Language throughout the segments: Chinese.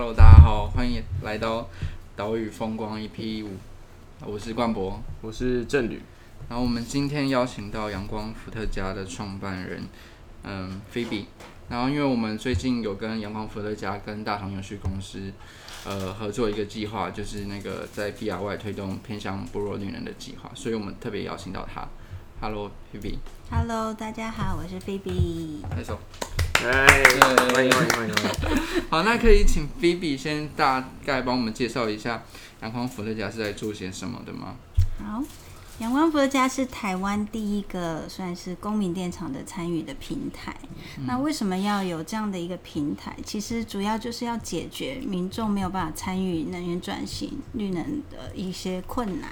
Hello，大家好，欢迎来到岛屿风光 EP 五我是冠博，我是郑旅。然后我们今天邀请到阳光伏特加的创办人，嗯，Phoebe。然后因为我们最近有跟阳光伏特加跟大同永续公司，呃，合作一个计划，就是那个在 BR 外推动偏向部落女人的计划，所以我们特别邀请到她。Hello，Phoebe。Hello，大家好，我是 Phoebe。拍手。哎，欢迎欢迎欢迎。好，那可以请 Phoebe 先大概帮我们介绍一下阳光伏特加是在做些什么的吗？好。阳光伏特加是台湾第一个算是公民电厂的参与的平台。嗯。那为什么要有这样的一个平台？其实主要就是要解决民众没有办法参与能源转型、绿能的一些困难。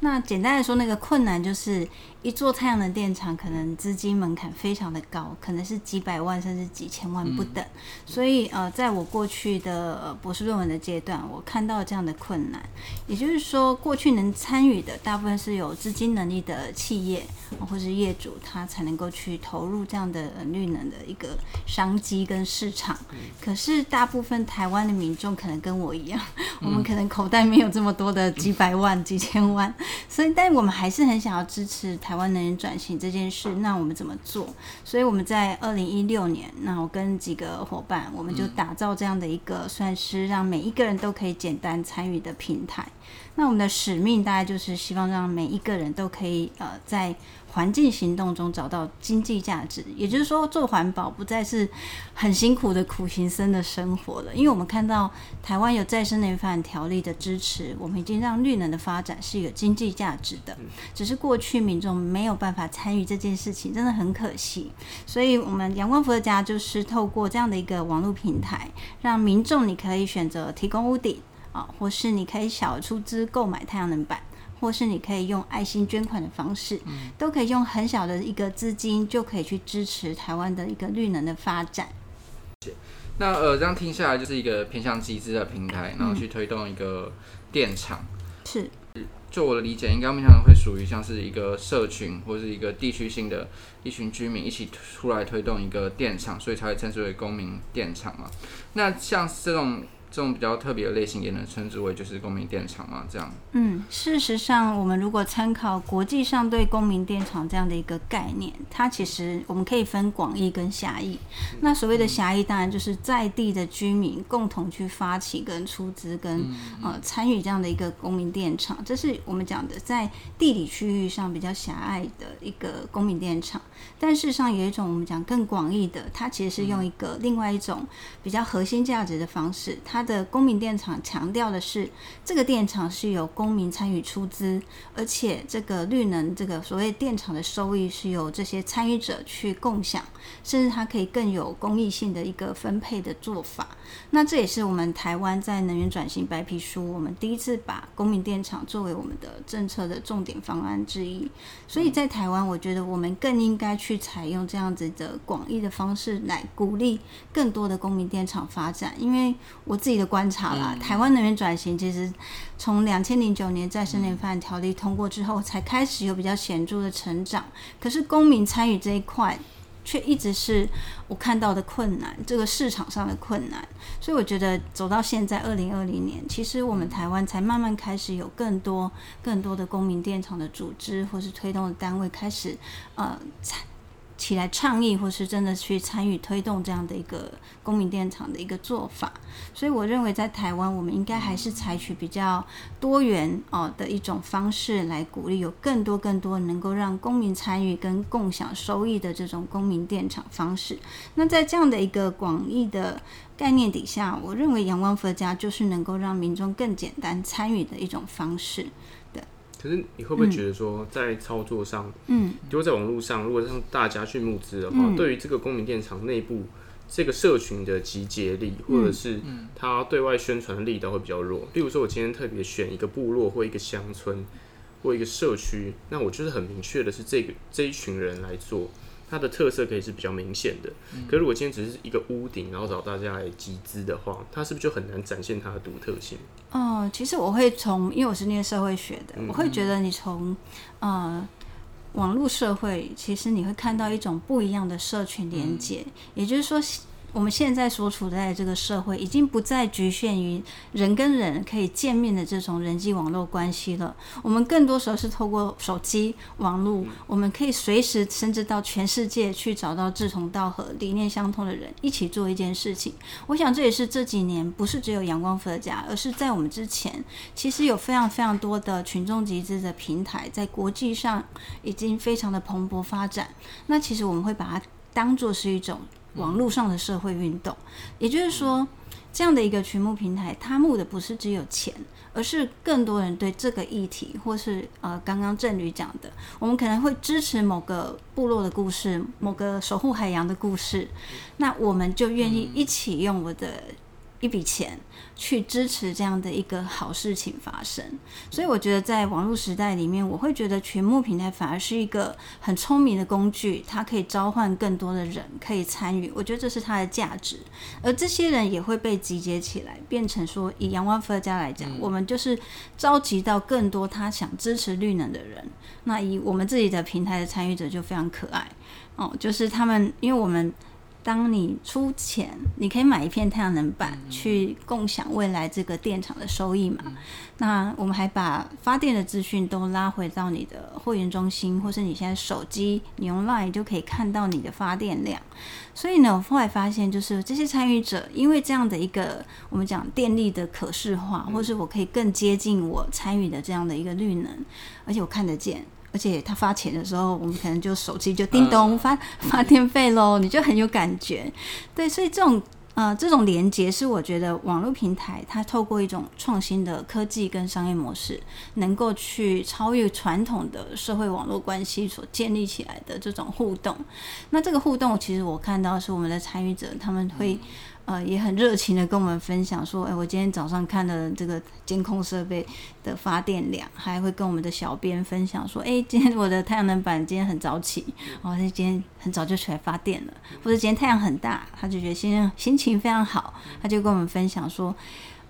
那简单来说，那个困难就是一座太阳能电厂可能资金门槛非常的高，可能是几百万甚至几千万不等。嗯。所以呃，在我过去的博士论文的阶段，我看到这样的困难，也就是说，过去能参与的大部分是有资金能力的企业或是业主，他才能够去投入这样的绿能的一个商机跟市场。可是大部分台湾的民众可能跟我一样，我们可能口袋没有这么多的几百万、几千万，所以但我们还是很想要支持台湾能源转型这件事。那我们怎么做？所以我们在二零一六年，那我跟几个伙伴，我们就打造这样的一个算是让每一个人都可以简单参与的平台。那我们的使命大概就是希望让每一个人都可以呃在环境行动中找到经济价值，也就是说做环保不再是很辛苦的苦行僧的生活了。因为我们看到台湾有再生能源发展条例的支持，我们已经让绿能的发展是有经济价值的。只是过去民众没有办法参与这件事情，真的很可惜。所以，我们阳光伏特加就是透过这样的一个网络平台，让民众你可以选择提供屋顶啊。或是你可以小额出资购买太阳能板，或是你可以用爱心捐款的方式，嗯，都可以用很小的一个资金就可以去支持台湾的一个绿能的发展。那呃，这样听下来就是一个偏向集资的平台，然后去推动一个电厂。是，就我的理解，应该面向会属于像是一个社群或是一个地区性的一群居民一起出来推动一个电厂，所以才会称之为公民电厂嘛。那像这种。这种比较特别的类型也能称之为就是公民电厂嘛，这样。嗯，事实上，我们如果参考国际上对公民电厂这样的一个概念，它其实我们可以分广义跟狭义。那所谓的狭义，当然就是在地的居民共同去发起跟出资跟呃参与这样的一个公民电厂，这是我们讲的在地理区域上比较狭隘的一个公民电厂。但事实上有一种我们讲更广义的，它其实是用一个另外一种比较核心价值的方式，它。的公民电厂强调的是，这个电厂是由公民参与出资，而且这个绿能这个所谓电厂的收益是由这些参与者去共享，甚至它可以更有公益性的一个分配的做法。那这也是我们台湾在能源转型白皮书，我们第一次把公民电厂作为我们的政策的重点方案之一。所以在台湾，我觉得我们更应该去采用这样子的广义的方式来鼓励更多的公民电厂发展，因为我。自己的观察啦，台湾能源转型其实从两千零九年再生能源发展条例通过之后，才开始有比较显著的成长。可是公民参与这一块，却一直是我看到的困难，这个市场上的困难。所以我觉得走到现在二零二零年，其实我们台湾才慢慢开始有更多更多的公民电厂的组织或是推动的单位开始呃。起来倡议，或是真的去参与推动这样的一个公民电厂的一个做法，所以我认为在台湾，我们应该还是采取比较多元哦的一种方式来鼓励有更多更多能够让公民参与跟共享收益的这种公民电厂方式。那在这样的一个广义的概念底下，我认为阳光伏特加就是能够让民众更简单参与的一种方式。可是你会不会觉得说，在操作上，嗯，就在网络上，如果让大家去募资的话，嗯、对于这个公民电厂内部这个社群的集结力，或者是它对外宣传的力道会比较弱。例如说，我今天特别选一个部落或一个乡村或一个社区，那我就是很明确的是这个这一群人来做。它的特色可以是比较明显的，可如果今天只是一个屋顶，然后找大家来集资的话，它是不是就很难展现它的独特性？哦、呃，其实我会从，因为我是念社会学的，嗯、我会觉得你从呃网络社会，其实你会看到一种不一样的社群连接，嗯、也就是说。我们现在所处在这个社会，已经不再局限于人跟人可以见面的这种人际网络关系了。我们更多时候是透过手机网络，我们可以随时甚至到全世界去找到志同道合、理念相通的人，一起做一件事情。我想这也是这几年不是只有阳光伏特加，而是在我们之前，其实有非常非常多的群众集资的平台，在国际上已经非常的蓬勃发展。那其实我们会把它当做是一种。网络上的社会运动，也就是说，这样的一个群募平台，它募的不是只有钱，而是更多人对这个议题，或是呃，刚刚郑宇讲的，我们可能会支持某个部落的故事，某个守护海洋的故事，那我们就愿意一起用我的。一笔钱去支持这样的一个好事情发生，所以我觉得在网络时代里面，我会觉得群募平台反而是一个很聪明的工具，它可以召唤更多的人可以参与，我觉得这是它的价值，而这些人也会被集结起来，变成说以阳光伏特加来讲，我们就是召集到更多他想支持绿能的人，那以我们自己的平台的参与者就非常可爱。哦，就是他们因为我们。当你出钱，你可以买一片太阳能板去共享未来这个电厂的收益嘛？那我们还把发电的资讯都拉回到你的会员中心，或是你现在手机你用 LINE 就可以看到你的发电量。所以呢，我后来发现，就是这些参与者，因为这样的一个我们讲电力的可视化，或是我可以更接近我参与的这样的一个绿能，而且我看得见。而且他发钱的时候，我们可能就手机就叮咚发发电费喽，你就很有感觉。对，所以这种呃这种连接是我觉得网络平台它透过一种创新的科技跟商业模式，能够去超越传统的社会网络关系所建立起来的这种互动。那这个互动其实我看到是我们的参与者他们会。呃，也很热情的跟我们分享说，哎，我今天早上看了这个监控设备的发电量，还会跟我们的小编分享说，哎，今天我的太阳能板今天很早起，哦，他今天很早就起来发电了，或者今天太阳很大，他就觉得心情心情非常好，他就跟我们分享说，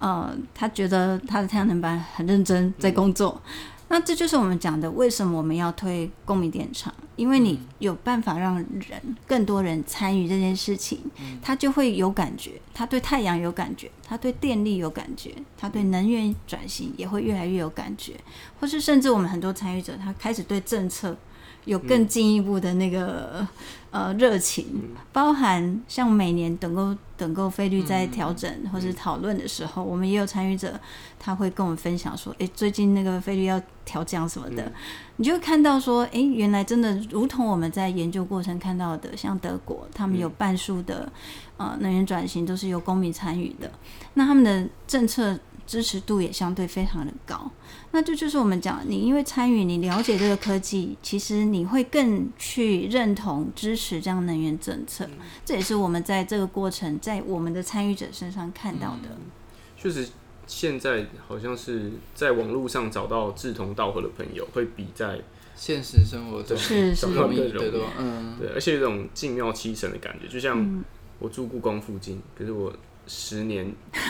呃，他觉得他的太阳能板很认真在工作。那这就是我们讲的，为什么我们要推公民电厂？因为你有办法让人更多人参与这件事情，他就会有感觉，他对太阳有感觉，他对电力有感觉，他对能源转型也会越来越有感觉，或是甚至我们很多参与者，他开始对政策。有更进一步的那个呃热情，包含像每年等购等购费率在调整或是讨论的时候，我们也有参与者，他会跟我们分享说，诶，最近那个费率要调降什么的，你就看到说，诶，原来真的如同我们在研究过程看到的，像德国，他们有半数的呃能源转型都是由公民参与的，那他们的政策。支持度也相对非常的高，那这就是我们讲，你因为参与，你了解这个科技，其实你会更去认同支持这样能源政策，这也是我们在这个过程在我们的参与者身上看到的。确实，现在好像是在网络上找到志同道合的朋友，会比在现实生活中是是找到更容易，嗯，对，而且有种静妙七成的感觉，就像我住故宫附近，可是我。十年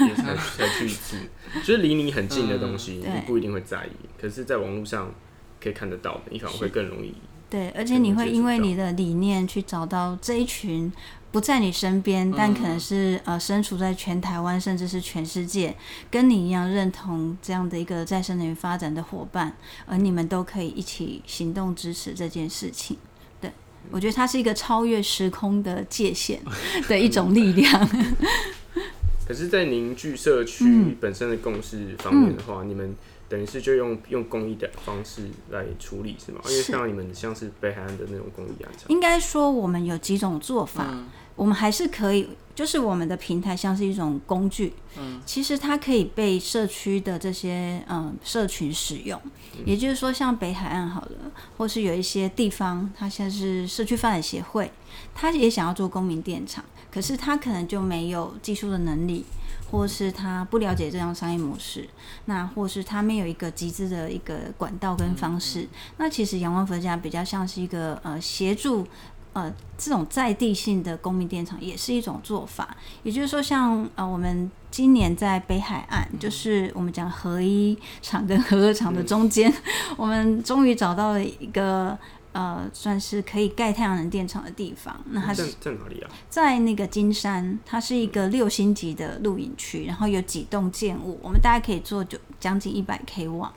也才才去一次，就是离你很近的东西，你不一定会在意。可是，在网络上可以看得到的，你反而会更容易。对，而且你会因为你的理念去找到这一群不在你身边，但可能是呃身处在全台湾甚至是全世界，跟你一样认同这样的一个再生能源发展的伙伴，而你们都可以一起行动支持这件事情。对，我觉得它是一个超越时空的界限 的一种力量。可是，在凝聚社区本身的共识方面的话，你们等于是就用用公益的方式来处理，是吗？是因为像你们像是北海岸的那种公益案场，应该说我们有几种做法，嗯、我们还是可以，就是我们的平台像是一种工具，嗯，其实它可以被社区的这些嗯社群使用，嗯、也就是说，像北海岸好了，或是有一些地方，它像是社区发展协会，他也想要做公民电厂。可是他可能就没有技术的能力，或是他不了解这样商业模式，那或是他没有一个集资的一个管道跟方式。那其实阳光伏特加比较像是一个呃协助呃这种在地性的公民电厂，也是一种做法。也就是说，像呃我们今年在北海岸，就是我们讲合一厂跟合二厂的中间，我们终于找到了一个呃，算是可以盖太阳能电厂的地方。那它是在在哪里啊？在那个金山，它是一个六星级的露营区，然后有几栋建物，我们大概可以做就将近一百 k 瓦。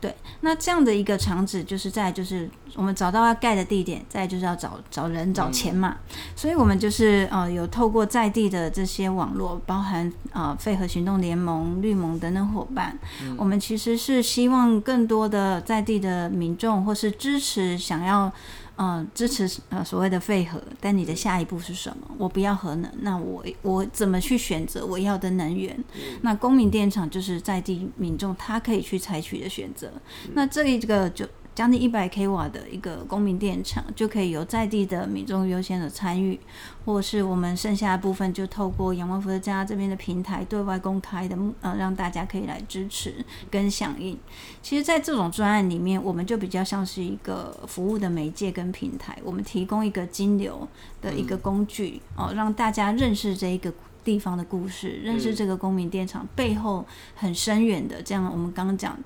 对，那这样的一个场址，就是在就是我们找到要盖的地点，再就是要找找人找钱嘛。嗯、所以我们就是呃有透过在地的这些网络，包含呃废核行动联盟、绿盟等等伙伴，嗯、我们其实是希望更多的在地的民众或是支持想要。嗯、呃，支持呃所谓的废核，但你的下一步是什么？我不要核能，那我我怎么去选择我要的能源？嗯、那公民电厂就是在地民众他可以去采取的选择。嗯、那这一个就。将近一百 k 瓦的一个公民电厂，就可以由在地的民众优先的参与，或是我们剩下的部分就透过阳光伏特家这边的平台对外公开的，呃，让大家可以来支持跟响应。其实，在这种专案里面，我们就比较像是一个服务的媒介跟平台，我们提供一个金流的一个工具，哦、呃，让大家认识这一个地方的故事，认识这个公民电厂背后很深远的。这样，我们刚刚讲。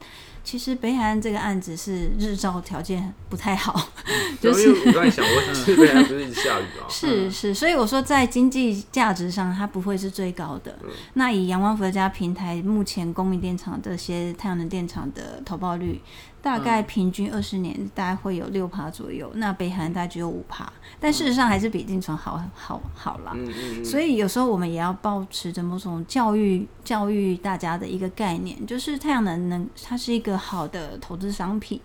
其实北海岸这个案子是日照条件不太好，就是我刚才想问，是北海岸不是一直下雨啊？是是，所以我说在经济价值上它不会是最高的。嗯、那以阳光伏特家平台目前公民电厂这些太阳能电厂的投报率。大概平均二十年大概会有六趴左右，那北海岸大概只有五趴，但事实上还是比定存好好好啦。所以有时候我们也要保持着某种教育教育大家的一个概念，就是太阳能能它是一个好的投资商品，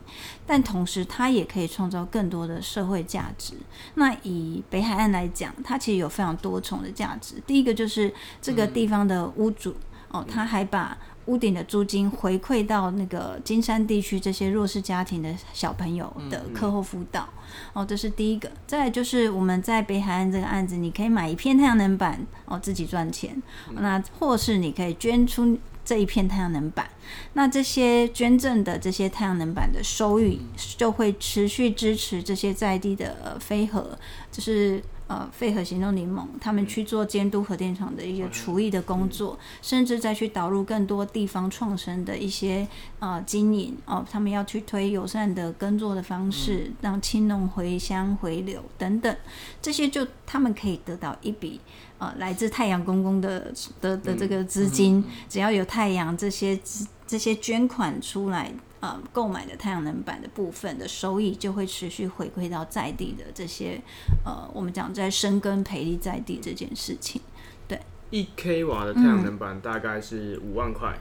但同时它也可以创造更多的社会价值。那以北海岸来讲，它其实有非常多重的价值。第一个就是这个地方的屋主哦，他还把屋顶的租金回馈到那个金山地区这些弱势家庭的小朋友的课后辅导，哦，这是第一个。再来就是我们在北海岸这个案子，你可以买一片太阳能板，哦，自己赚钱。那或是你可以捐出这一片太阳能板，那这些捐赠的这些太阳能板的收益就会持续支持这些在地的飞核，就是。呃，废核行动联盟，他们去做监督核电厂的一个厨艺的工作，嗯、甚至再去导入更多地方创生的一些呃经营哦、呃，他们要去推友善的耕作的方式，嗯、让青农回乡回流等等，这些就他们可以得到一笔呃来自太阳公公的的的这个资金，只要有太阳这些资这些捐款出来。呃，购买的太阳能板的部分的收益就会持续回馈到在地的这些，呃，我们讲在深耕培力在地这件事情。对，一 k 瓦的太阳能板大概是五万块。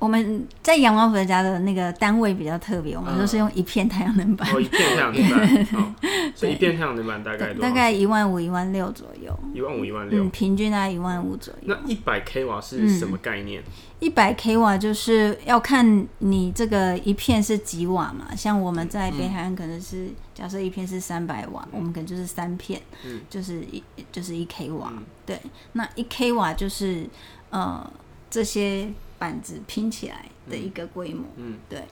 我们在阳光伏特家的那个单位比较特别，我们都是用一片太阳能板。哦，一片太阳能板，所以一片太阳能板大概大概一万五、一万六左右。一万五、一万六，平均大概一万五左右。那一百 k 瓦是什么概念？一百 k 瓦就是要看你这个一片是几瓦嘛。像我们在北海岸可能是假设一片是三百瓦，我们可能就是三片，就是一就是一 k 瓦。对，那一 k 瓦就是呃这些。板子拼起来的一个规模，嗯，对。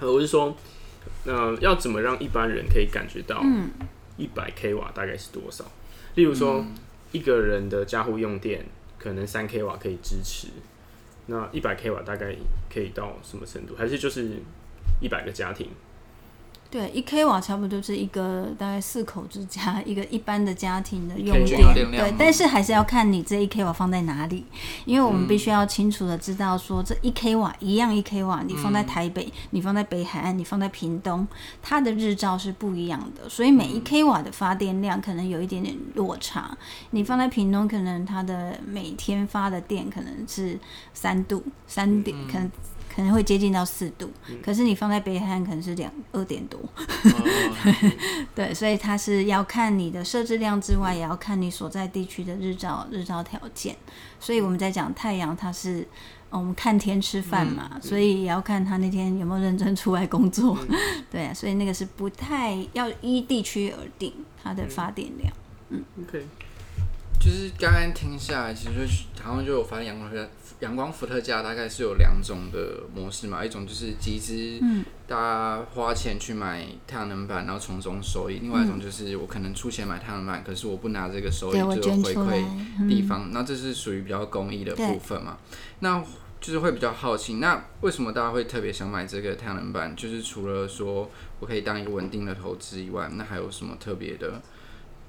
我是说，那要怎么让一般人可以感觉到，一百 k 瓦大概是多少？例如说，一个人的家户用电可能三 k 瓦可以支持，那一百 k 瓦大概可以到什么程度？还是就是一百个家庭？对，一 k 瓦差不多是一个大概四口之家，一个一般的家庭的用电。对，但是还是要看你这一 k 瓦放在哪里，因为我们必须要清楚的知道说，这一 k 瓦一样一 k 瓦，你放在台北，你放在北海岸，你放在屏东，它的日照是不一样的，所以每一 k 瓦的发电量可能有一点点落差。你放在屏东，可能它的每天发的电可能是三度，三点可能。可能会接近到四度，嗯、可是你放在北海岸可能是两二点多，哦、对，所以它是要看你的设置量之外，也要看你所在地区的日照日照条件。所以我们在讲太阳，它是我们看天吃饭嘛，嗯、所以也要看他那天有没有认真出来工作。嗯、对啊，所以那个是不太要依地区而定它的发电量。嗯，嗯，OK，就是刚刚听下来，其实好像就有发现阳光是。阳光伏特加大概是有两种的模式嘛，一种就是集资，大家花钱去买太阳能板，然后从中收益；另外一种就是我可能出钱买太阳能板，可是我不拿这个收益就回馈地方，那这是属于比较公益的部分嘛。那就是会比较好奇，那为什么大家会特别想买这个太阳能板？就是除了说我可以当一个稳定的投资以外，那还有什么特别的？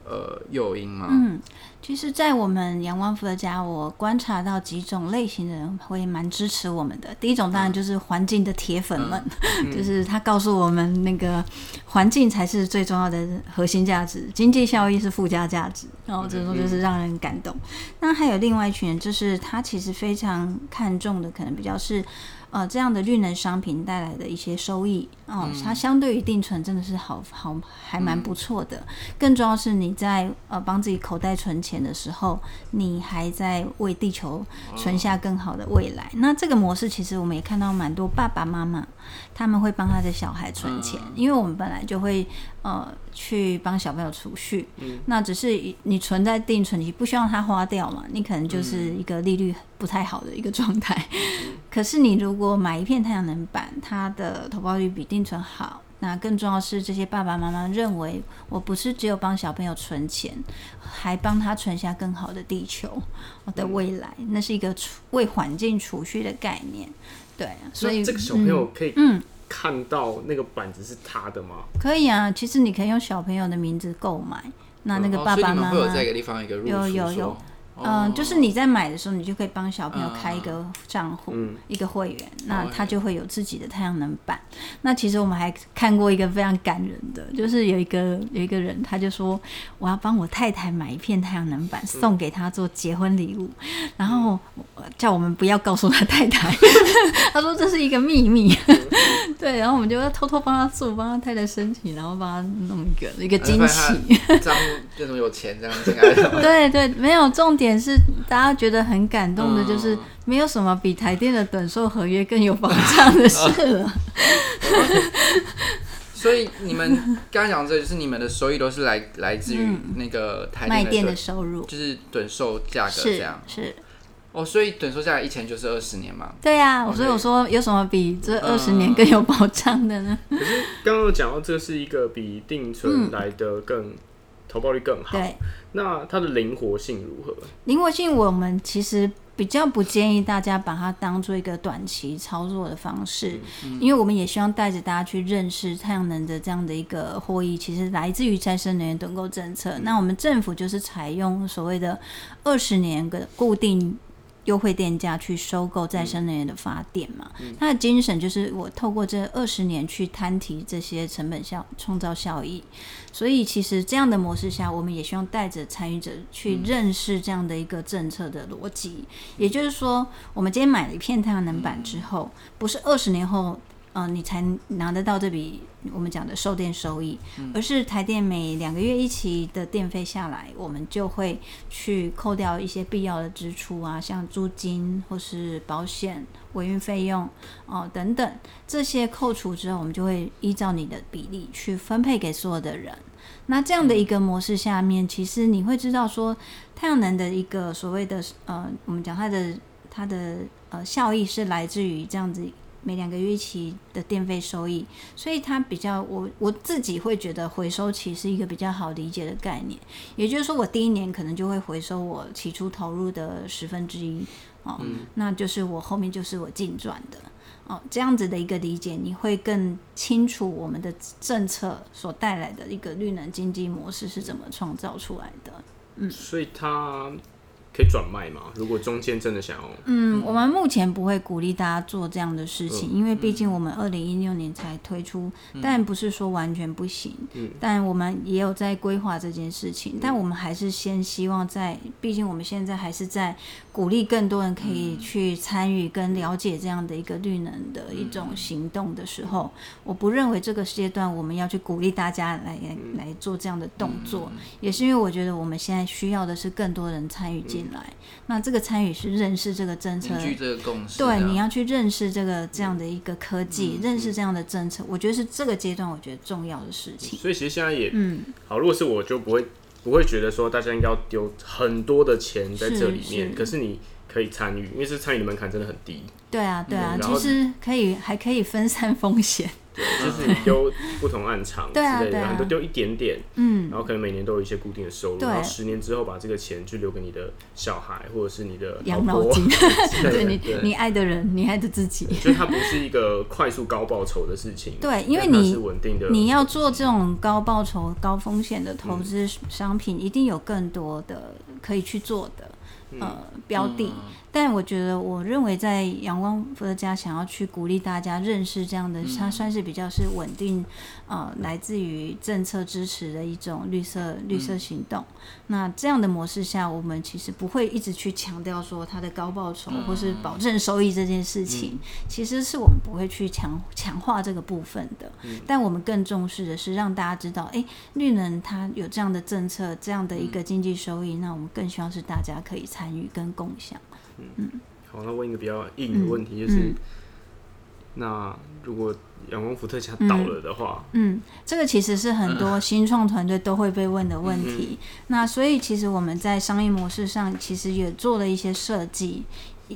呃，诱因吗？嗯，其实，在我们阳光福的家，我观察到几种类型的人会蛮支持我们的。第一种当然就是环境的铁粉们，嗯、就是他告诉我们，那个环境才是最重要的核心价值，经济效益是附加价值。然后这种就是让人感动。嗯、那还有另外一群人，就是他其实非常看重的，可能比较是。呃，这样的绿能商品带来的一些收益，哦，嗯、它相对于定存真的是好好还蛮不错的。嗯、更重要是你在呃帮自己口袋存钱的时候，你还在为地球存下更好的未来。哦、那这个模式其实我们也看到蛮多爸爸妈妈他们会帮他的小孩存钱，嗯、因为我们本来就会呃去帮小朋友储蓄，嗯、那只是你存在定存，你不希望他花掉嘛，你可能就是一个利率不太好的一个状态。嗯、可是你如果买一片太阳能板，它的投报率比定存好。那更重要是，这些爸爸妈妈认为，我不是只有帮小朋友存钱，还帮他存下更好的地球的未来。嗯、那是一个为环境储蓄的概念。对，所以这个小朋友可以嗯看到那个板子是他的吗？嗯、可以啊，其实你可以用小朋友的名字购买。那那个爸爸妈妈、有一个地方一个有有有。嗯，就是你在买的时候，你就可以帮小朋友开一个账户，嗯、一个会员，那他就会有自己的太阳能板。那其实我们还看过一个非常感人的，就是有一个有一个人，他就说我要帮我太太买一片太阳能板送给她做结婚礼物，然后叫我们不要告诉他太太，他说这是一个秘密。对，然后我们就要偷偷帮他做，帮他太太申请，然后帮他弄一个一个惊喜，就这么有钱这样子。对对，没有重点。是大家觉得很感动的，就是没有什么比台电的短售合约更有保障的事了。所以你们刚刚讲这，就是你们的收益都是来来自于那个台卖电的收入，就是短售价格这样。是哦，所以短售价格一前就是二十年嘛。对呀，所以我说有什么比这二十年更有保障的呢？可是刚刚讲到这是一个比定存来的更。投报率更好。对，那它的灵活性如何？灵活性，我们其实比较不建议大家把它当做一个短期操作的方式，嗯、因为我们也希望带着大家去认识太阳能的这样的一个获益，其实来自于再生能源趸购政策。嗯、那我们政府就是采用所谓的二十年的固定。优惠电价去收购再生能源的发电嘛？嗯、它的精神就是我透过这二十年去摊提这些成本效，创造效益。所以其实这样的模式下，我们也希望带着参与者去认识这样的一个政策的逻辑。嗯、也就是说，我们今天买了一片太阳能板之后，不是二十年后。嗯、呃，你才拿得到这笔我们讲的售电收益，嗯、而是台电每两个月一期的电费下来，我们就会去扣掉一些必要的支出啊，像租金或是保险、维运费用哦、呃、等等，这些扣除之后，我们就会依照你的比例去分配给所有的人。那这样的一个模式下面，嗯、其实你会知道说，太阳能的一个所谓的呃，我们讲它的它的呃效益是来自于这样子。每两个月一期的电费收益，所以它比较我我自己会觉得回收期是一个比较好理解的概念。也就是说，我第一年可能就会回收我起初投入的十分之一哦，嗯、那就是我后面就是我净赚的哦。这样子的一个理解，你会更清楚我们的政策所带来的一个绿能经济模式是怎么创造出来的。嗯，所以它。可以转卖吗？如果中间真的想要，嗯，我们目前不会鼓励大家做这样的事情，因为毕竟我们二零一六年才推出，但不是说完全不行。嗯，但我们也有在规划这件事情，但我们还是先希望在，毕竟我们现在还是在鼓励更多人可以去参与跟了解这样的一个绿能的一种行动的时候，我不认为这个阶段我们要去鼓励大家来来做这样的动作，也是因为我觉得我们现在需要的是更多人参与进来，那这个参与是认识这个政策，对，你要去认识这个这样的一个科技，认识这样的政策，我觉得是这个阶段我觉得重要的事情。所以其实现在也，嗯，好，如果是我就不会不会觉得说大家应该要丢很多的钱在这里面，可是你可以参与，因为是参与的门槛真的很低。对啊，对啊，其实可以还可以分散风险。就是你丢不同暗场之类的，你都丢一点点，嗯，然后可能每年都有一些固定的收入，然后十年之后把这个钱就留给你的小孩或者是你的养老金，对你你爱的人，你爱的自己，所以它不是一个快速高报酬的事情，对，因为你是稳定的，你要做这种高报酬高风险的投资商品，一定有更多的可以去做的。呃，标的，但我觉得，我认为在阳光伏特加想要去鼓励大家认识这样的，它算是比较是稳定，呃，来自于政策支持的一种绿色绿色行动。那这样的模式下，我们其实不会一直去强调说它的高报酬或是保证收益这件事情，其实是我们不会去强强化这个部分的。但我们更重视的是让大家知道，哎，绿能它有这样的政策，这样的一个经济收益，那我们更希望是大家可以参与跟共享。嗯，好，那问一个比较硬的问题，就是，那如果阳光伏特加倒了的话，嗯，这个其实是很多新创团队都会被问的问题。那所以其实我们在商业模式上其实也做了一些设计。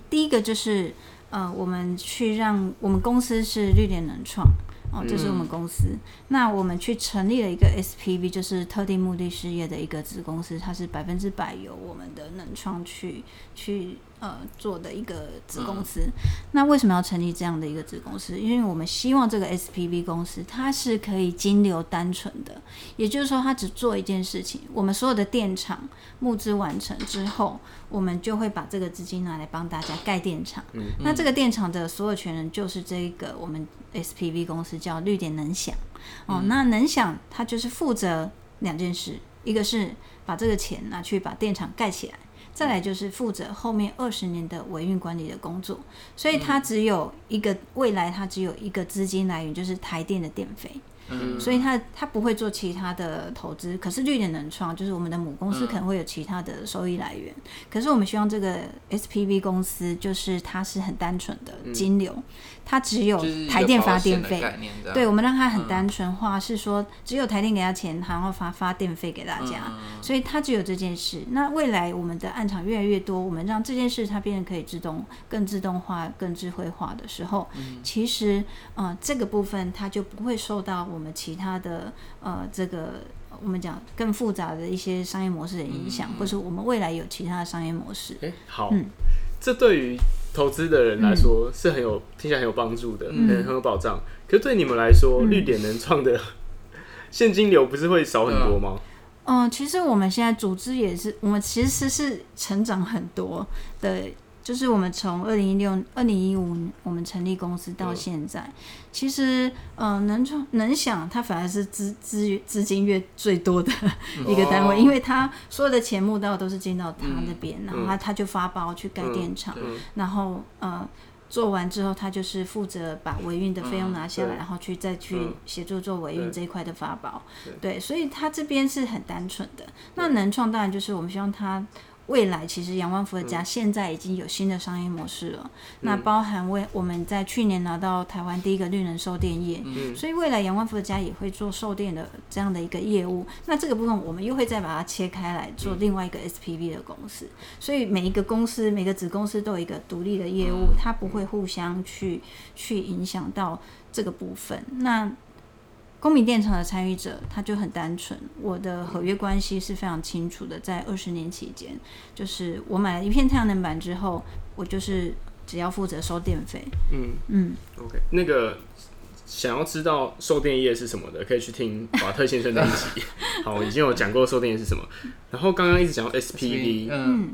第一个就是，呃，我们去让我们公司是绿点能创。哦，这是我们公司。嗯、那我们去成立了一个 SPV，就是特定目的事业的一个子公司，它是百分之百由我们的能创去去。呃，做的一个子公司，嗯、那为什么要成立这样的一个子公司？因为我们希望这个 SPV 公司它是可以金流单纯的，也就是说，它只做一件事情。我们所有的电厂募资完成之后，我们就会把这个资金拿来帮大家盖电厂。嗯、那这个电厂的所有权人就是这个我们 SPV 公司，叫绿点能享。哦，嗯、那能享它就是负责两件事，一个是把这个钱拿去把电厂盖起来。再来就是负责后面二十年的维运管理的工作，所以它只有一个未来，它只有一个资金来源，就是台电的电费。嗯，所以他他不会做其他的投资，可是绿点能创就是我们的母公司可能会有其他的收益来源，嗯、可是我们希望这个 SPV 公司就是它是很单纯的金流，嗯、它只有台电发电费，对，我们让它很单纯化，是说只有台电给他钱，然后发发电费给大家，嗯、所以它只有这件事。那未来我们的暗场越来越多，我们让这件事它变得可以自动、更自动化、更智慧化的时候，嗯、其实呃这个部分它就不会受到我们。其他的呃，这个我们讲更复杂的一些商业模式的影响，嗯、或是我们未来有其他的商业模式。哎，好，嗯，这对于投资的人来说是很有、嗯、听起来很有帮助的，很、嗯、很有保障。可是对你们来说，嗯、绿点能创的 现金流不是会少很多吗？嗯、呃，其实我们现在组织也是，我们其实是成长很多的。就是我们从二零一六、二零一五我们成立公司到现在，嗯、其实呃能创能想，它反而是资资资金越最多的 一个单位，哦、因为他所有的钱募到都是进到他那边，嗯、然后他他就发包去盖电厂，嗯。嗯、然后呃做完之后，他就是负责把维运的费用拿下来，嗯、然后去再去协助做维运这一块的发包，对，对，所以他这边是很单纯的。那能创当然就是我们希望他。未来其实阳光伏特加现在已经有新的商业模式了，嗯、那包含为我们在去年拿到台湾第一个绿能售电业，嗯、所以未来阳光伏特加也会做售电的这样的一个业务。那这个部分我们又会再把它切开来做另外一个 SPV 的公司，所以每一个公司每个子公司都有一个独立的业务，它不会互相去去影响到这个部分。那公民电厂的参与者，他就很单纯。我的合约关系是非常清楚的，在二十年期间，就是我买了一片太阳能板之后，我就是只要负责收电费。嗯嗯，OK。那个想要知道售电业是什么的，可以去听瓦特先生那一集。好，已经有讲过售电业是什么。然后刚刚一直讲到 SPV，嗯。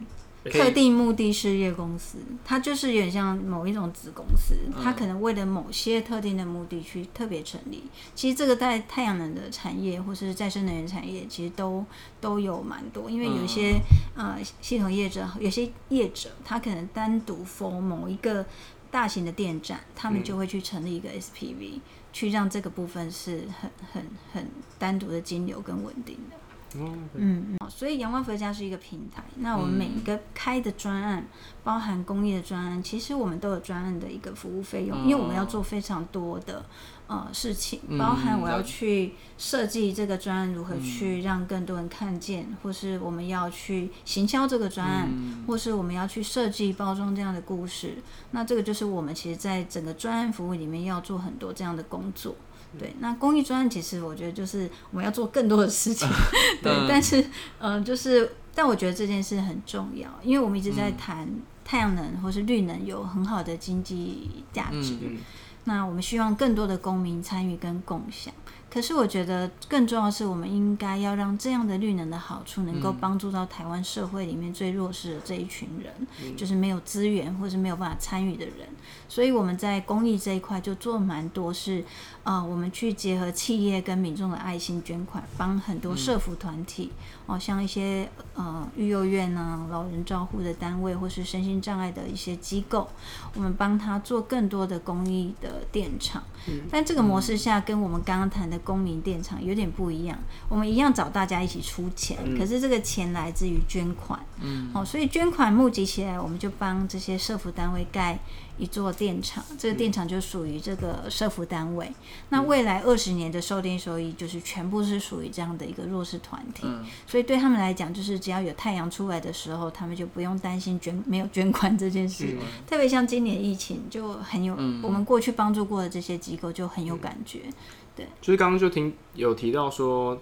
特定目的事业公司，它就是有点像某一种子公司，它可能为了某些特定的目的去特别成立。其实这个在太阳能的产业或是再生能源产业，其实都都有蛮多。因为有些呃系统业者，有些业者，他可能单独 for 某一个大型的电站，他们就会去成立一个 SPV，去让这个部分是很很很单独的金流跟稳定的。嗯嗯，所以阳光伏特加是一个平台。那我们每一个开的专案，嗯、包含公益的专案，其实我们都有专案的一个服务费用，嗯、因为我们要做非常多的呃事情，包含我要去设计这个专案如何去让更多人看见，嗯、或是我们要去行销这个专案，嗯、或是我们要去设计包装这样的故事。那这个就是我们其实在整个专案服务里面要做很多这样的工作。对，那公益专案其实我觉得就是我们要做更多的事情，对，但是嗯、呃，就是但我觉得这件事很重要，因为我们一直在谈太阳能或是绿能有很好的经济价值，嗯、那我们希望更多的公民参与跟共享。可是我觉得更重要的是，我们应该要让这样的绿能的好处能够帮助到台湾社会里面最弱势的这一群人，嗯、就是没有资源或是没有办法参与的人。所以我们在公益这一块就做蛮多是，呃，我们去结合企业跟民众的爱心捐款，帮很多社服团体，哦、呃，像一些呃育幼院啊、老人照护的单位或是身心障碍的一些机构，我们帮他做更多的公益的电厂。嗯、但这个模式下跟我们刚刚谈的。公民电厂有点不一样，我们一样找大家一起出钱，嗯、可是这个钱来自于捐款，嗯，哦，所以捐款募集起来，我们就帮这些社福单位盖一座电厂，这个电厂就属于这个社福单位。嗯、那未来二十年的售电收益，就是全部是属于这样的一个弱势团体，嗯、所以对他们来讲，就是只要有太阳出来的时候，他们就不用担心捐没有捐款这件事。嗯、特别像今年疫情，就很有，嗯、我们过去帮助过的这些机构就很有感觉。嗯对，就是刚刚就听有提到说，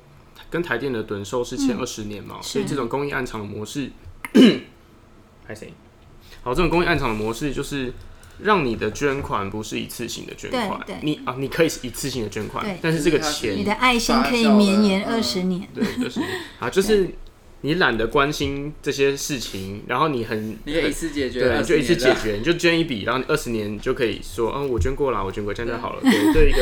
跟台电的趸售是前二十年嘛，嗯、所以这种公益暗场的模式，还谁？好，这种公益暗场的模式就是让你的捐款不是一次性的捐款，你啊，你可以是一次性的捐款，但是这个钱，你的爱心可以绵延二十年，对，就是啊，就是你懒得关心这些事情，然后你很，你可以一次解决，对，就一次解决，你就捐一笔，然后你二十年就可以说，嗯，我捐过了，我捐过，这样就好了，对，对一个。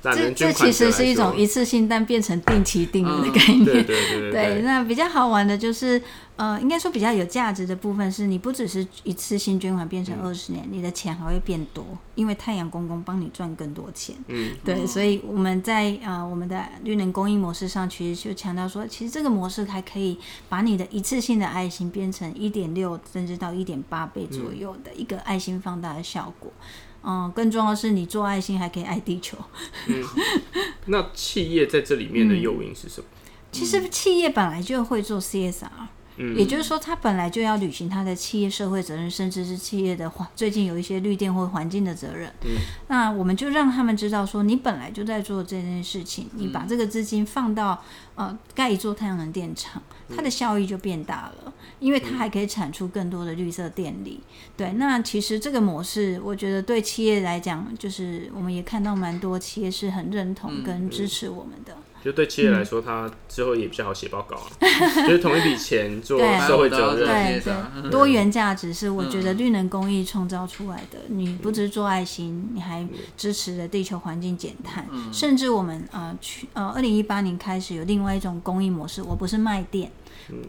这这其实是一种一次性，但变成定期定额的概念。对对对，对，那比较好玩的就是，呃，应该说比较有价值的部分是，你不只是一次性捐款变成二十年，嗯、你的钱还会变多，因为太阳公公帮你赚更多钱。嗯，对，所以我们在呃我们的绿能公益模式上，其实就强调说，其实这个模式还可以把你的一次性的爱心变成一点六甚至到一点八倍左右的一个爱心放大的效果。嗯，更重要的是，你做爱心还可以爱地球。嗯，那企业在这里面的诱因是什么？嗯，其实企业本来就会做 CSR。嗯，也就是说，他本来就要履行他的企业社会责任，甚至是企业的环最近有一些绿电或环境的责任。嗯，那我们就让他们知道说，你本来就在做这件事情，你把这个资金放到呃盖一座太阳能电厂，它的效益就变大了，因为它还可以产出更多的绿色电力。对，那其实这个模式，我觉得对企业来讲，就是我们也看到蛮多企业是很认同跟支持我们的。就对企业来说，它之后也比较好写报告啊。就是同一笔钱做社会责任，对对，多元价值是我觉得绿能公益创造出来的。你不只是做爱心，你还支持了地球环境减碳。甚至我们呃去呃二零一八年开始有另外一种公益模式，我不是卖电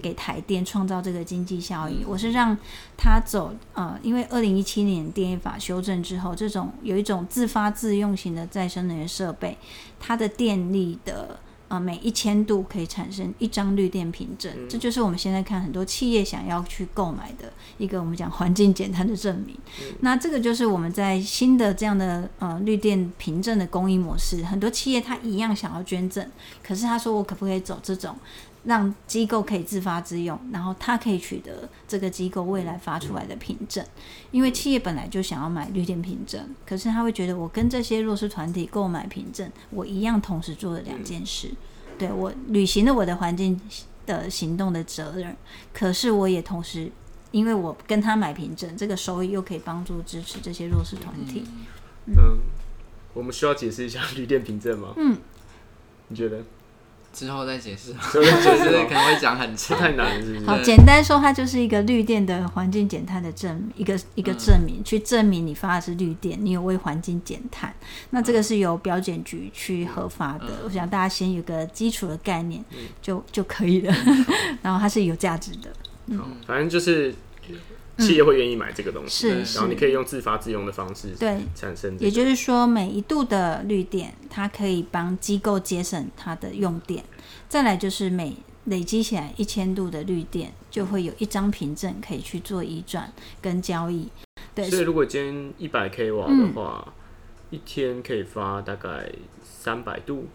给台电创造这个经济效益，我是让他走呃，因为二零一七年电业法修正之后，这种有一种自发自用型的再生能源设备，它的电力的。呃，每一千度可以产生一张绿电凭证，嗯、这就是我们现在看很多企业想要去购买的一个我们讲环境简单的证明。嗯、那这个就是我们在新的这样的呃绿电凭证的供应模式，很多企业他一样想要捐赠，可是他说我可不可以走这种？让机构可以自发自用，然后他可以取得这个机构未来发出来的凭证，因为企业本来就想要买绿电凭证，可是他会觉得我跟这些弱势团体购买凭证，我一样同时做了两件事，对，我履行了我的环境的行动的责任，可是我也同时，因为我跟他买凭证，这个收益又可以帮助支持这些弱势团体。嗯，嗯，我们需要解释一下 绿电凭证吗？嗯，你觉得？之后再解释，之后再解释可能会讲很长，太难，是不是？好，简单说，它就是一个绿电的环境减碳的证明，一个一个证明，去证明你发的是绿电，你有为环境减碳。那这个是由标检局去核发的。我想大家先有个基础的概念就就可以了。然后它是有价值的。嗯，反正就是。企业会愿意买这个东西，嗯、然后你可以用自发自用的方式对产生。也就是说，每一度的绿电，它可以帮机构节省它的用电。再来就是每累积起来一千度的绿电，就会有一张凭证可以去做移转跟交易。对，所以如果今天一百 k 瓦的话，嗯、一天可以发大概三百度。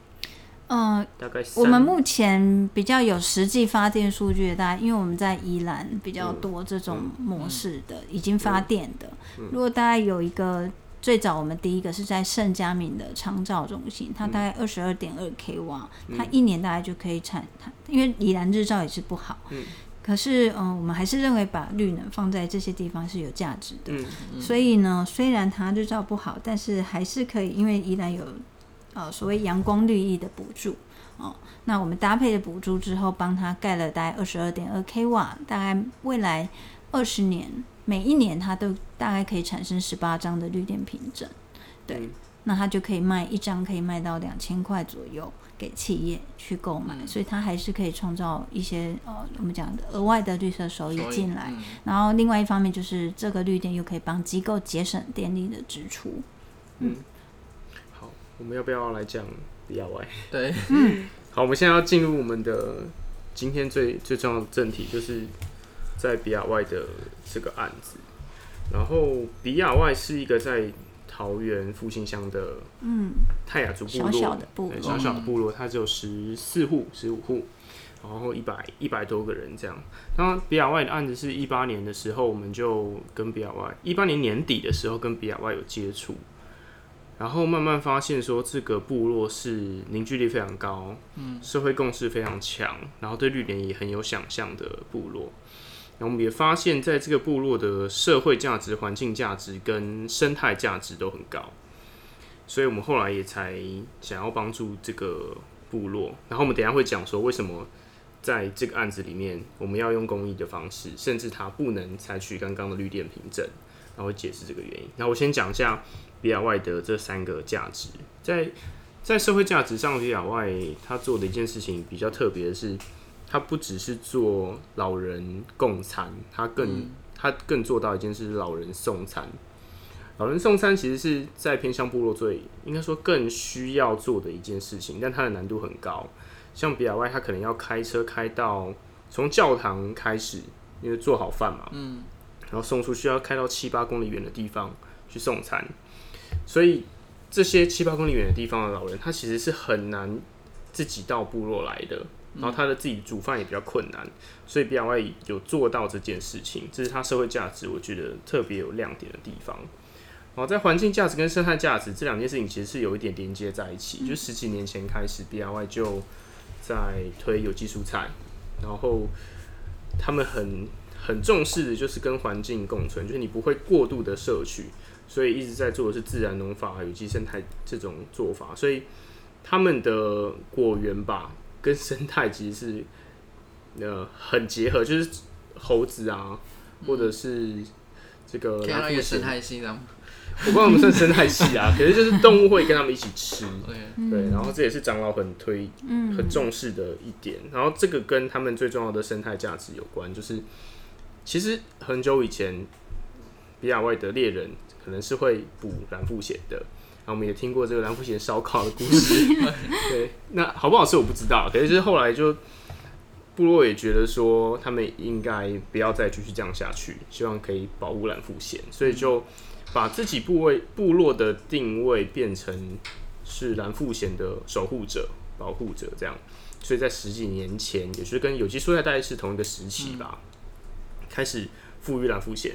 嗯，大概我们目前比较有实际发电数据的，大概因为我们在宜兰比较多这种模式的，已经发电的。如果大家有一个最早我们第一个是在盛佳明的长照中心，它大概二十二点二 k 瓦，它一年大概就可以产它，因为宜兰日照也是不好。嗯可是，嗯，我们还是认为把绿能放在这些地方是有价值的。嗯嗯、所以呢，虽然它日照不好，但是还是可以，因为宜兰有呃所谓阳光绿意的补助哦。那我们搭配的补助之后，帮他盖了大概二十二点二 k 瓦，大概未来二十年，每一年它都大概可以产生十八张的绿电凭证。对，嗯、那它就可以卖一张，可以卖到两千块左右。给企业去购买，嗯、所以它还是可以创造一些呃，我们讲的额外的绿色收益进来。嗯、然后另外一方面就是这个绿电又可以帮机构节省电力的支出。嗯，好，我们要不要来讲 BRY？对，嗯，好，我们现在要进入我们的今天最最重要的正题，就是在比亚外的这个案子。然后比亚外是一个在桃园复兴乡的嗯泰雅族部落，小小的部落，小小的部落，它只有十四户、十五户，然后一百一百多个人这样。那比亚外的案子是一八年的时候，我们就跟比亚外一八年年底的时候跟比亚外有接触，然后慢慢发现说这个部落是凝聚力非常高，嗯，社会共识非常强，然后对绿联也很有想象的部落。然后我们也发现，在这个部落的社会价值、环境价值跟生态价值都很高，所以我们后来也才想要帮助这个部落。然后我们等一下会讲说，为什么在这个案子里面我们要用公益的方式，甚至它不能采取刚刚的绿电凭证，然后解释这个原因。那我先讲一下 BRY 的这三个价值，在在社会价值上比尔外他做的一件事情比较特别的是。他不只是做老人供餐，他更他更做到一件事，老人送餐。老人送餐其实是在偏向部落最应该说更需要做的一件事情，但它的难度很高。像比尔外他可能要开车开到从教堂开始，因为做好饭嘛，嗯，然后送出去要开到七八公里远的地方去送餐，所以这些七八公里远的地方的老人，他其实是很难自己到部落来的。然后他的自己煮饭也比较困难，所以 BRY 有做到这件事情，这是他社会价值，我觉得特别有亮点的地方。然后在环境价值跟生态价值这两件事情，其实是有一点连接在一起。就十几年前开始，BRY 就在推有机蔬菜，然后他们很很重视的就是跟环境共存，就是你不会过度的摄取，所以一直在做的是自然农法、有机生态这种做法，所以他们的果园吧。跟生态其实是呃很结合，就是猴子啊，或者是这个蓝腹鷴，我不知道我们算生态系啊，可是就是动物会跟他们一起吃，对，然后这也是长老很推、很重视的一点。然后这个跟他们最重要的生态价值有关，就是其实很久以前比亚外的猎人可能是会补蓝腹鷴的。然后我们也听过这个蓝腹鷴烧烤的故事，对，那好不好吃我不知道，可是就是后来就部落也觉得说他们应该不要再继续这样下去，希望可以保护蓝腹鷴，所以就把自己部位部落的定位变成是蓝腹鷴的守护者、保护者这样，所以在十几年前，也是跟有机蔬菜大概是同一个时期吧，开始赋予蓝腹鷴，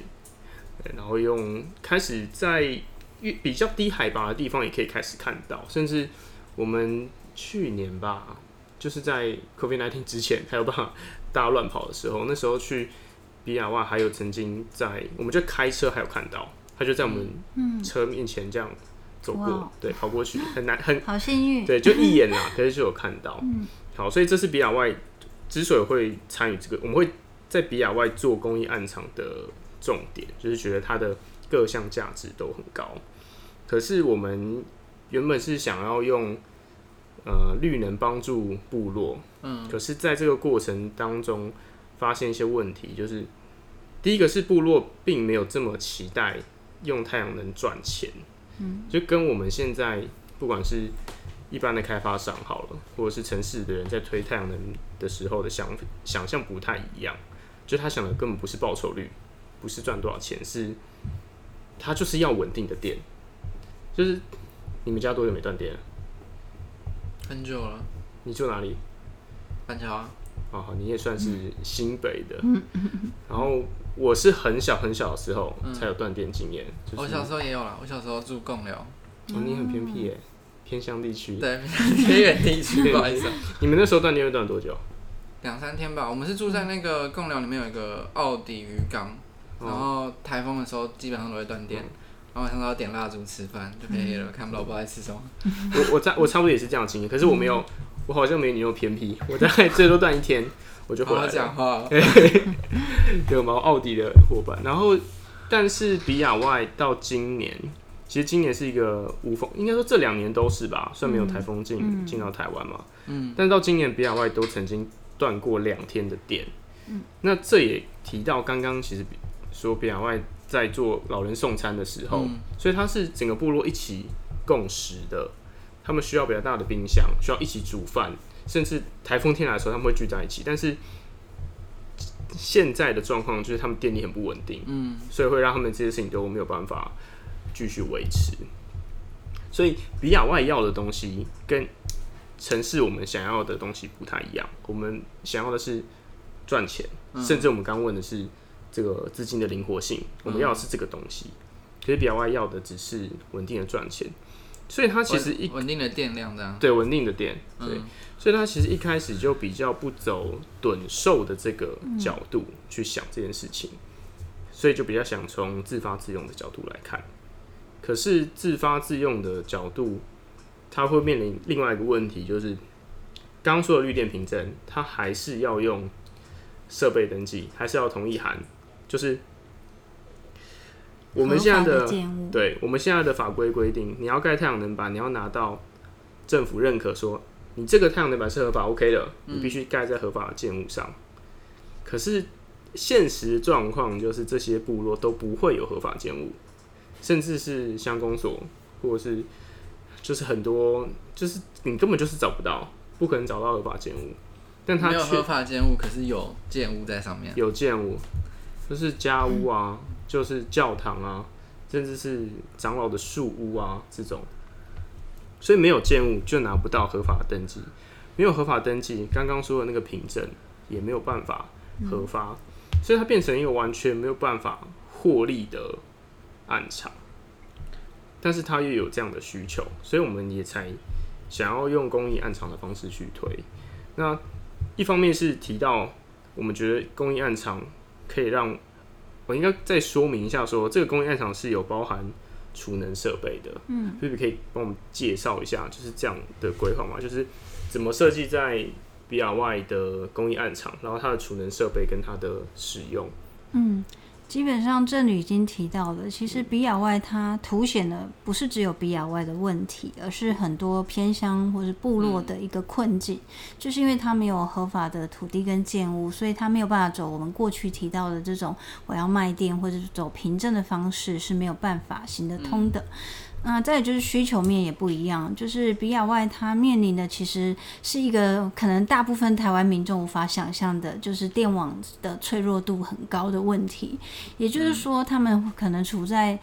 然后用开始在。越比较低海拔的地方也可以开始看到，甚至我们去年吧，就是在 COVID-19 之前还有办法大乱跑的时候，那时候去 BRY 还有曾经在，我们就开车还有看到，他就在我们车面前这样走过，嗯、对，跑过去很难很好幸运，对，就一眼啦，可是就有看到，嗯、好，所以这是比亚外之所以会参与这个，我们会在比亚外做公益暗场的重点，就是觉得它的。各项价值都很高，可是我们原本是想要用呃绿能帮助部落，嗯，可是在这个过程当中发现一些问题，就是第一个是部落并没有这么期待用太阳能赚钱，嗯，就跟我们现在不管是一般的开发商好了，或者是城市的人在推太阳能的时候的想想象不太一样，就他想的根本不是报酬率，不是赚多少钱，是。它就是要稳定的电，就是你们家多久没断电了？很久了。你住哪里？板桥啊。哦，你也算是新北的。然后我是很小很小的时候才有断电经验。嗯就是、我小时候也有啦，我小时候住贡寮。哦，你很偏僻耶，偏乡地区。对，偏远地区，不好意思。你们那时候断电会断多久？两三天吧。我们是住在那个贡寮里面有一个奥迪渔港，然后台风的时候基本上都会断电。嗯然后晚上都要点蜡烛吃饭，就黑黑了，看不到不知道在吃什么。我我差我差不多也是这样的经验，可是我没有，嗯、我好像没你那么偏僻。我大概最多断一天，我就回来了。讲话。对，我们奥迪的伙伴。然后，但是比亚外到今年，其实今年是一个无风，应该说这两年都是吧，算没有台风进进、嗯、到台湾嘛。嗯。但到今年比亚外都曾经断过两天的电。嗯。那这也提到刚刚其实说比亚外。在做老人送餐的时候，嗯、所以他是整个部落一起共食的。他们需要比较大的冰箱，需要一起煮饭，甚至台风天来的时候他们会聚在一起。但是现在的状况就是他们电力很不稳定，嗯，所以会让他们这些事情都没有办法继续维持。所以比亚外要的东西跟城市我们想要的东西不太一样。我们想要的是赚钱，嗯、甚至我们刚问的是。这个资金的灵活性，我们要的是这个东西。可是比亚外要的只是稳定的赚钱，所以它其实一稳定的电量这样。对，稳定的电，对。所以它其实一开始就比较不走趸售的这个角度去想这件事情，所以就比较想从自发自用的角度来看。可是自发自用的角度，它会面临另外一个问题，就是刚刚说的绿电凭证，它还是要用设备登记，还是要同意函。就是我们现在的，的对，我们现在的法规规定，你要盖太阳能板，你要拿到政府认可，说你这个太阳能板是合法 OK 的，你必须盖在合法的建物上。嗯、可是现实状况就是，这些部落都不会有合法建物，甚至是乡公所，或者是就是很多，就是你根本就是找不到，不可能找到合法建物。但它没有合法建物，可是有建物在上面，有建物。就是家屋啊，就是教堂啊，甚至是长老的树屋啊这种，所以没有建物就拿不到合法的登记，没有合法登记，刚刚说的那个凭证也没有办法核发，所以它变成一个完全没有办法获利的案场。但是它又有这样的需求，所以我们也才想要用公益案场的方式去推。那一方面是提到我们觉得公益案场。可以让我应该再说明一下说，说这个工业暗场是有包含储能设备的。嗯，菲比可以帮我们介绍一下，就是这样的规划吗？就是怎么设计在 B R Y 的工业暗场，然后它的储能设备跟它的使用。嗯。基本上这里已经提到了，其实比亚外它凸显的不是只有比亚外的问题，而是很多偏乡或是部落的一个困境，嗯、就是因为它没有合法的土地跟建物，所以它没有办法走我们过去提到的这种我要卖店或者是走凭证的方式是没有办法行得通的。嗯那再就是需求面也不一样，就是比亚外它面临的其实是一个可能大部分台湾民众无法想象的，就是电网的脆弱度很高的问题。也就是说，他们可能处在。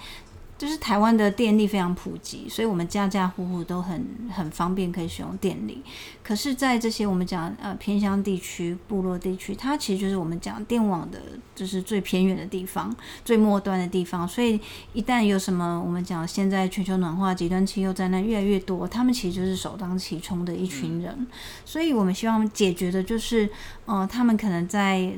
就是台湾的电力非常普及，所以我们家家户户都很很方便可以使用电力。可是，在这些我们讲呃偏乡地区、部落地区，它其实就是我们讲电网的，就是最偏远的地方、最末端的地方。所以，一旦有什么我们讲现在全球暖化、极端气候灾难越来越多，他们其实就是首当其冲的一群人。所以我们希望解决的就是，呃，他们可能在。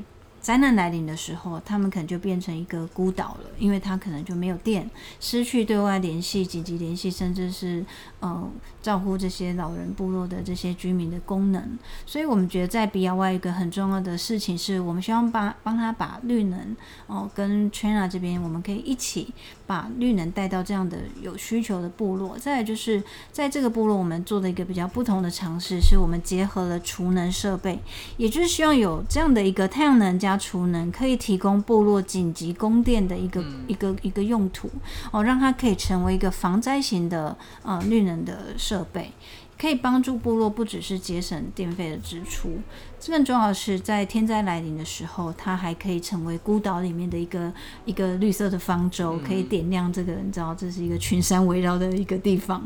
灾难来临的时候，他们可能就变成一个孤岛了，因为他可能就没有电，失去对外联系、紧急联系，甚至是呃照顾这些老人部落的这些居民的功能。所以，我们觉得在 B R Y 一个很重要的事情是，我们希望帮帮他把绿能哦、跟 China 这边，我们可以一起把绿能带到这样的有需求的部落。再来就是在这个部落，我们做的一个比较不同的尝试，是我们结合了储能设备，也就是希望有这样的一个太阳能加储能可以提供部落紧急供电的一个、嗯、一个一个用途哦，让它可以成为一个防灾型的呃绿能的设备，可以帮助部落不只是节省电费的支出，更重要的是在天灾来临的时候，它还可以成为孤岛里面的一个一个绿色的方舟，可以点亮这个你知道这是一个群山围绕的一个地方，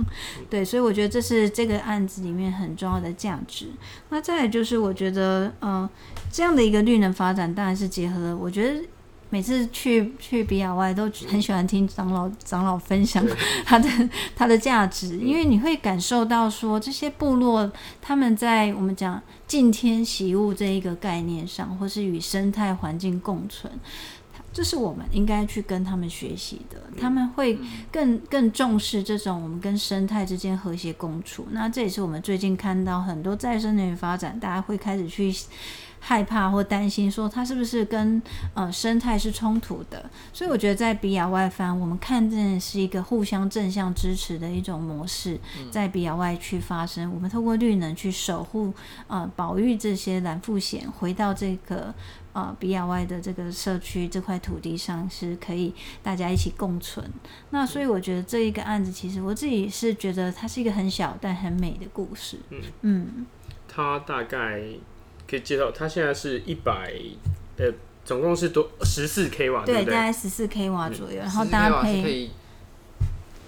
对，所以我觉得这是这个案子里面很重要的价值。那再来就是我觉得呃。这样的一个绿能发展，当然是结合了。我觉得每次去去比亚外都很喜欢听长老长老分享 他的他的价值，因为你会感受到说这些部落他们在我们讲敬天习物这一个概念上，或是与生态环境共存。这是我们应该去跟他们学习的，他们会更更重视这种我们跟生态之间和谐共处。那这也是我们最近看到很多再生能源发展，大家会开始去害怕或担心，说它是不是跟呃生态是冲突的。所以我觉得在比亚外方，我们看见是一个互相正向支持的一种模式，在比亚外去发生。我们透过绿能去守护呃保育这些蓝腹鷴，回到这个。呃，比亚外的这个社区这块土地上是可以大家一起共存。那所以我觉得这一个案子，其实我自己是觉得它是一个很小但很美的故事。嗯嗯，它大概可以介绍，它现在是一百呃，总共是多十四 k 瓦，对，大概十四 k 瓦左右，嗯、然后搭配可以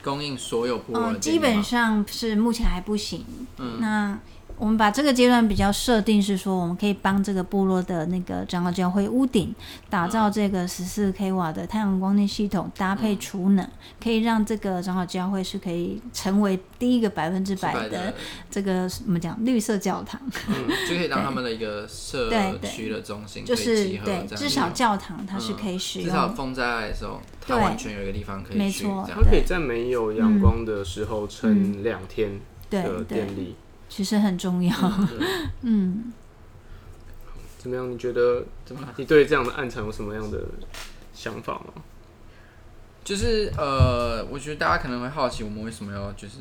供应所有部落、呃。基本上是目前还不行。嗯，那。我们把这个阶段比较设定是说，我们可以帮这个部落的那个长老教会屋顶打造这个十四 k 瓦的太阳光电系统，搭配储能，可以让这个长老教会是可以成为第一个百分之百的这个我们讲绿色教堂，嗯，就可以当他们的一个社区的中心，就是对，至少教堂它是可以使用，至少风灾来的时候，它完全有一个地方可以去，它可以在没有阳光的时候撑两天的电力。其实很重要，嗯，嗯，怎么样？你觉得怎么？你对这样的暗场有什么样的想法吗？就是呃，我觉得大家可能会好奇，我们为什么要就是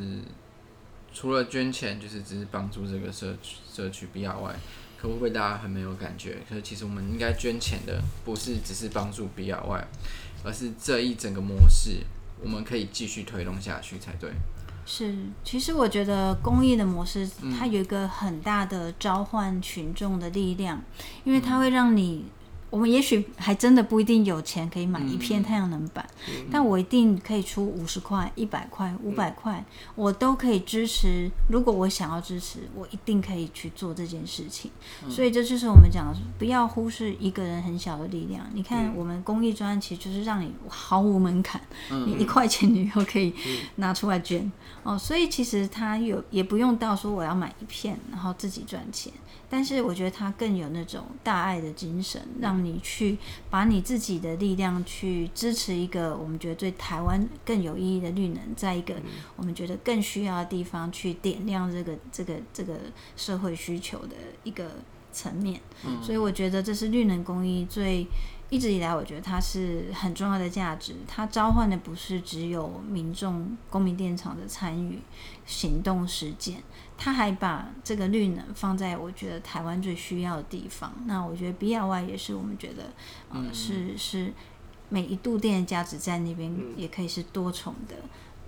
除了捐钱，就是只是帮助这个社区社区比亚外，可不会大家很没有感觉？可是其实我们应该捐钱的，不是只是帮助比亚外，而是这一整个模式，我们可以继续推动下去才对。是，其实我觉得公益的模式，它有一个很大的召唤群众的力量，因为它会让你。我们也许还真的不一定有钱可以买一片太阳能板，嗯、但我一定可以出五十块、一百块、五百块，我都可以支持。如果我想要支持，我一定可以去做这件事情。嗯、所以这就是我们讲的，不要忽视一个人很小的力量。你看，我们公益专案其实就是让你毫无门槛，嗯、你一块钱你都可以拿出来捐、嗯、哦。所以其实他有也不用到说我要买一片，然后自己赚钱。但是我觉得他更有那种大爱的精神，让你去把你自己的力量去支持一个我们觉得对台湾更有意义的绿能，在一个我们觉得更需要的地方去点亮这个这个这个社会需求的一个层面。所以我觉得这是绿能公益最。一直以来，我觉得它是很重要的价值。它召唤的不是只有民众、公民电厂的参与、行动、实践，它还把这个绿能放在我觉得台湾最需要的地方。那我觉得 B L Y 也是我们觉得，呃，是是每一度电的价值在那边也可以是多重的，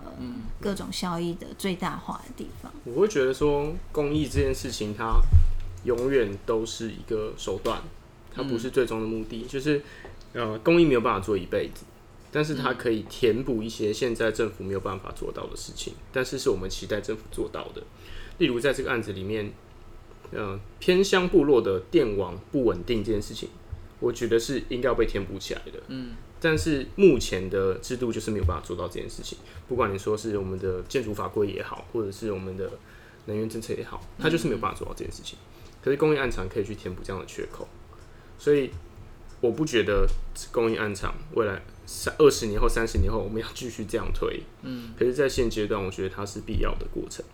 呃，各种效益的最大化的地方。我会觉得说，公益这件事情，它永远都是一个手段。它不是最终的目的，嗯、就是，呃，公益没有办法做一辈子，但是它可以填补一些现在政府没有办法做到的事情，但是是我们期待政府做到的。例如在这个案子里面，呃，偏乡部落的电网不稳定这件事情，我觉得是应该要被填补起来的。嗯，但是目前的制度就是没有办法做到这件事情，不管你说是我们的建筑法规也好，或者是我们的能源政策也好，它就是没有办法做到这件事情。可是公益案场可以去填补这样的缺口。所以，我不觉得公益暗场未来三二十年后、三十年后我们要继续这样推。嗯，可是，在现阶段，我觉得它是必要的过程。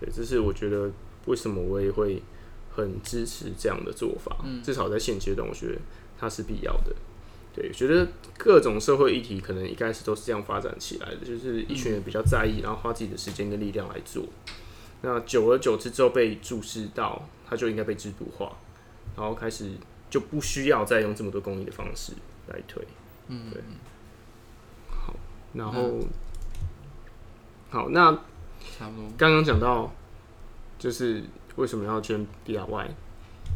对，这是我觉得为什么我也会很支持这样的做法。嗯，至少在现阶段，我觉得它是必要的。对，觉得各种社会议题可能一开始都是这样发展起来的，就是一群人比较在意，然后花自己的时间跟力量来做。那久而久之之后被注视到，它就应该被制度化，然后开始。就不需要再用这么多公益的方式来推，嗯，对，好，然后，嗯、好，那差不多。刚刚讲到，就是为什么要捐比亚外？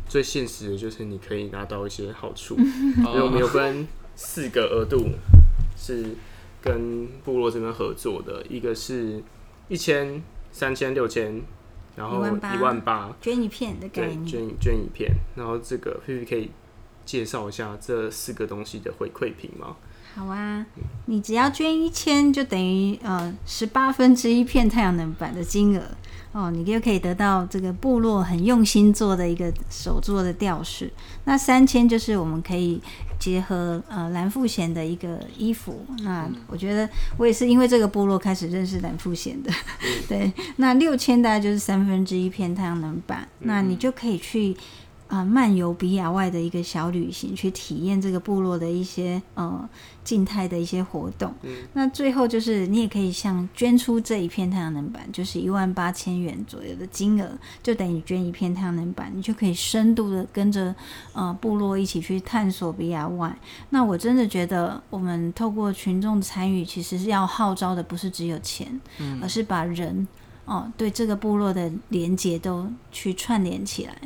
最现实的就是你可以拿到一些好处，因为我们有分四个额度，是跟部落这边合作的，一个是一千、三千、六千。然后一万八捐一片的概念，捐捐一片，然后这个 P P 可以介绍一下这四个东西的回馈品吗？好啊，你只要捐一千，就等于呃十八分之一片太阳能板的金额哦，你就可以得到这个部落很用心做的一个手做的吊饰。那三千就是我们可以结合呃蓝富贤的一个衣服。那我觉得我也是因为这个部落开始认识蓝富贤的。对，那六千大概就是三分之一片太阳能板，那你就可以去。啊、呃，漫游比亚外的一个小旅行，去体验这个部落的一些呃静态的一些活动。嗯，那最后就是你也可以像捐出这一片太阳能板，就是一万八千元左右的金额，就等于捐一片太阳能板，你就可以深度的跟着呃部落一起去探索比亚外。那我真的觉得，我们透过群众参与，其实是要号召的不是只有钱，嗯，而是把人。哦，对这个部落的连接都去串联起来，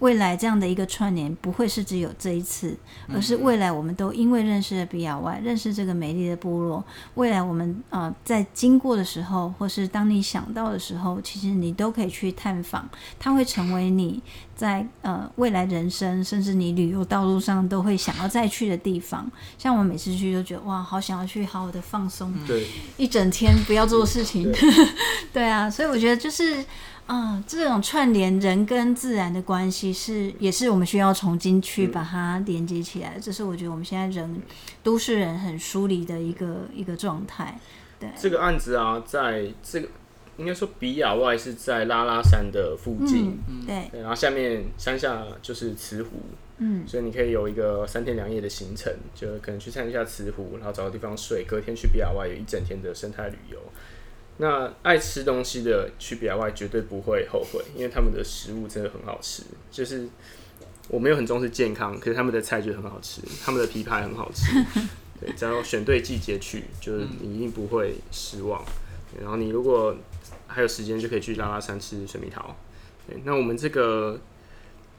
未来这样的一个串联不会是只有这一次，而是未来我们都因为认识了比亚外，认识这个美丽的部落，未来我们呃在经过的时候，或是当你想到的时候，其实你都可以去探访，它会成为你。在呃未来人生，甚至你旅游道路上都会想要再去的地方，像我们每次去都觉得哇，好想要去好好的放松，对，一整天不要做事情，对，对啊，所以我觉得就是，嗯、呃，这种串联人跟自然的关系是，也是我们需要重新去把它连接起来，这是我觉得我们现在人都市人很疏离的一个一个状态。对，这个案子啊，在这个。应该说，比亚外是在拉拉山的附近，嗯、对，然后下面山下就是慈湖，嗯，所以你可以有一个三天两夜的行程，就可能去看一下慈湖，然后找个地方睡，隔天去比亚外有一整天的生态旅游。那爱吃东西的去比亚外绝对不会后悔，因为他们的食物真的很好吃。就是我没有很重视健康，可是他们的菜就很好吃，他们的枇杷很好吃。对，只要选对季节去，就是你一定不会失望。然后你如果还有时间就可以去拉拉山吃水蜜桃。对，那我们这个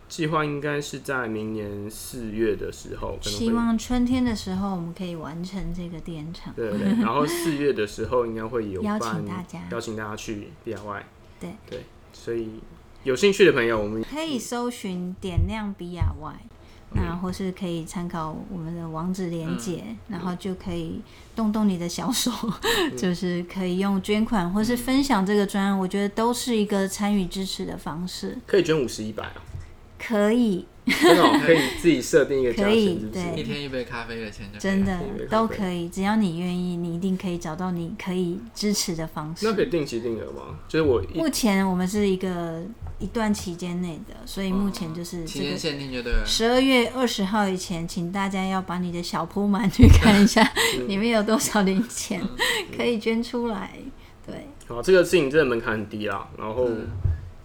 计划应该是在明年四月的时候，希望春天的时候我们可以完成这个电厂。对对，然后四月的时候应该会有 邀请大家，邀请大家去 DIY。对对，所以有兴趣的朋友，我们可以搜寻点亮 DIY。那或是可以参考我们的网址连接，嗯、然后就可以动动你的小手，嗯、就是可以用捐款或是分享这个专案，我觉得都是一个参与支持的方式。可以捐五十一百啊？可以，真的可以自己设定一个价钱，可以对，一天一杯咖啡的钱就真的都可以，只要你愿意，你一定可以找到你可以支持的方式。那可以定期定额吗？就是我目前我们是一个。一段期间内的，所以目前就是期间限定就对了。十二月二十号以前，请大家要把你的小铺满去看一下，里面有多少零钱可以捐出来。对，好，这个事情真的门槛很低啦，然后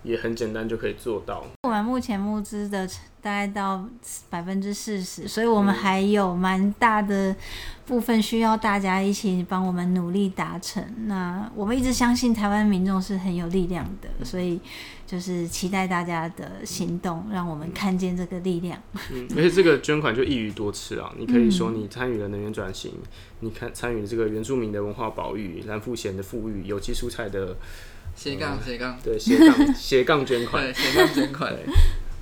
也很简单就可以做到。我们目前募资的大概到百分之四十，所以我们还有蛮大的部分需要大家一起帮我们努力达成。那我们一直相信台湾民众是很有力量的，所以。就是期待大家的行动，让我们看见这个力量。嗯，而且这个捐款就一鱼多吃啊！你可以说你参与了能源转型，嗯、你看参与了这个原住民的文化保育、蓝富贤的富裕、有机蔬菜的斜杠斜杠，对斜杠 斜杠捐款，斜杠捐款。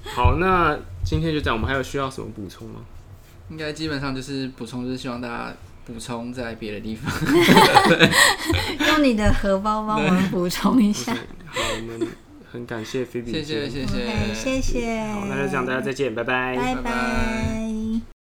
好，那今天就这样，我们还有需要什么补充吗？应该基本上就是补充，就是希望大家补充在别的地方，用你的荷包帮我们补充一下。好，我们。很感谢菲比，谢谢谢谢，谢谢。好，那就这样，大家再见，拜拜，拜拜。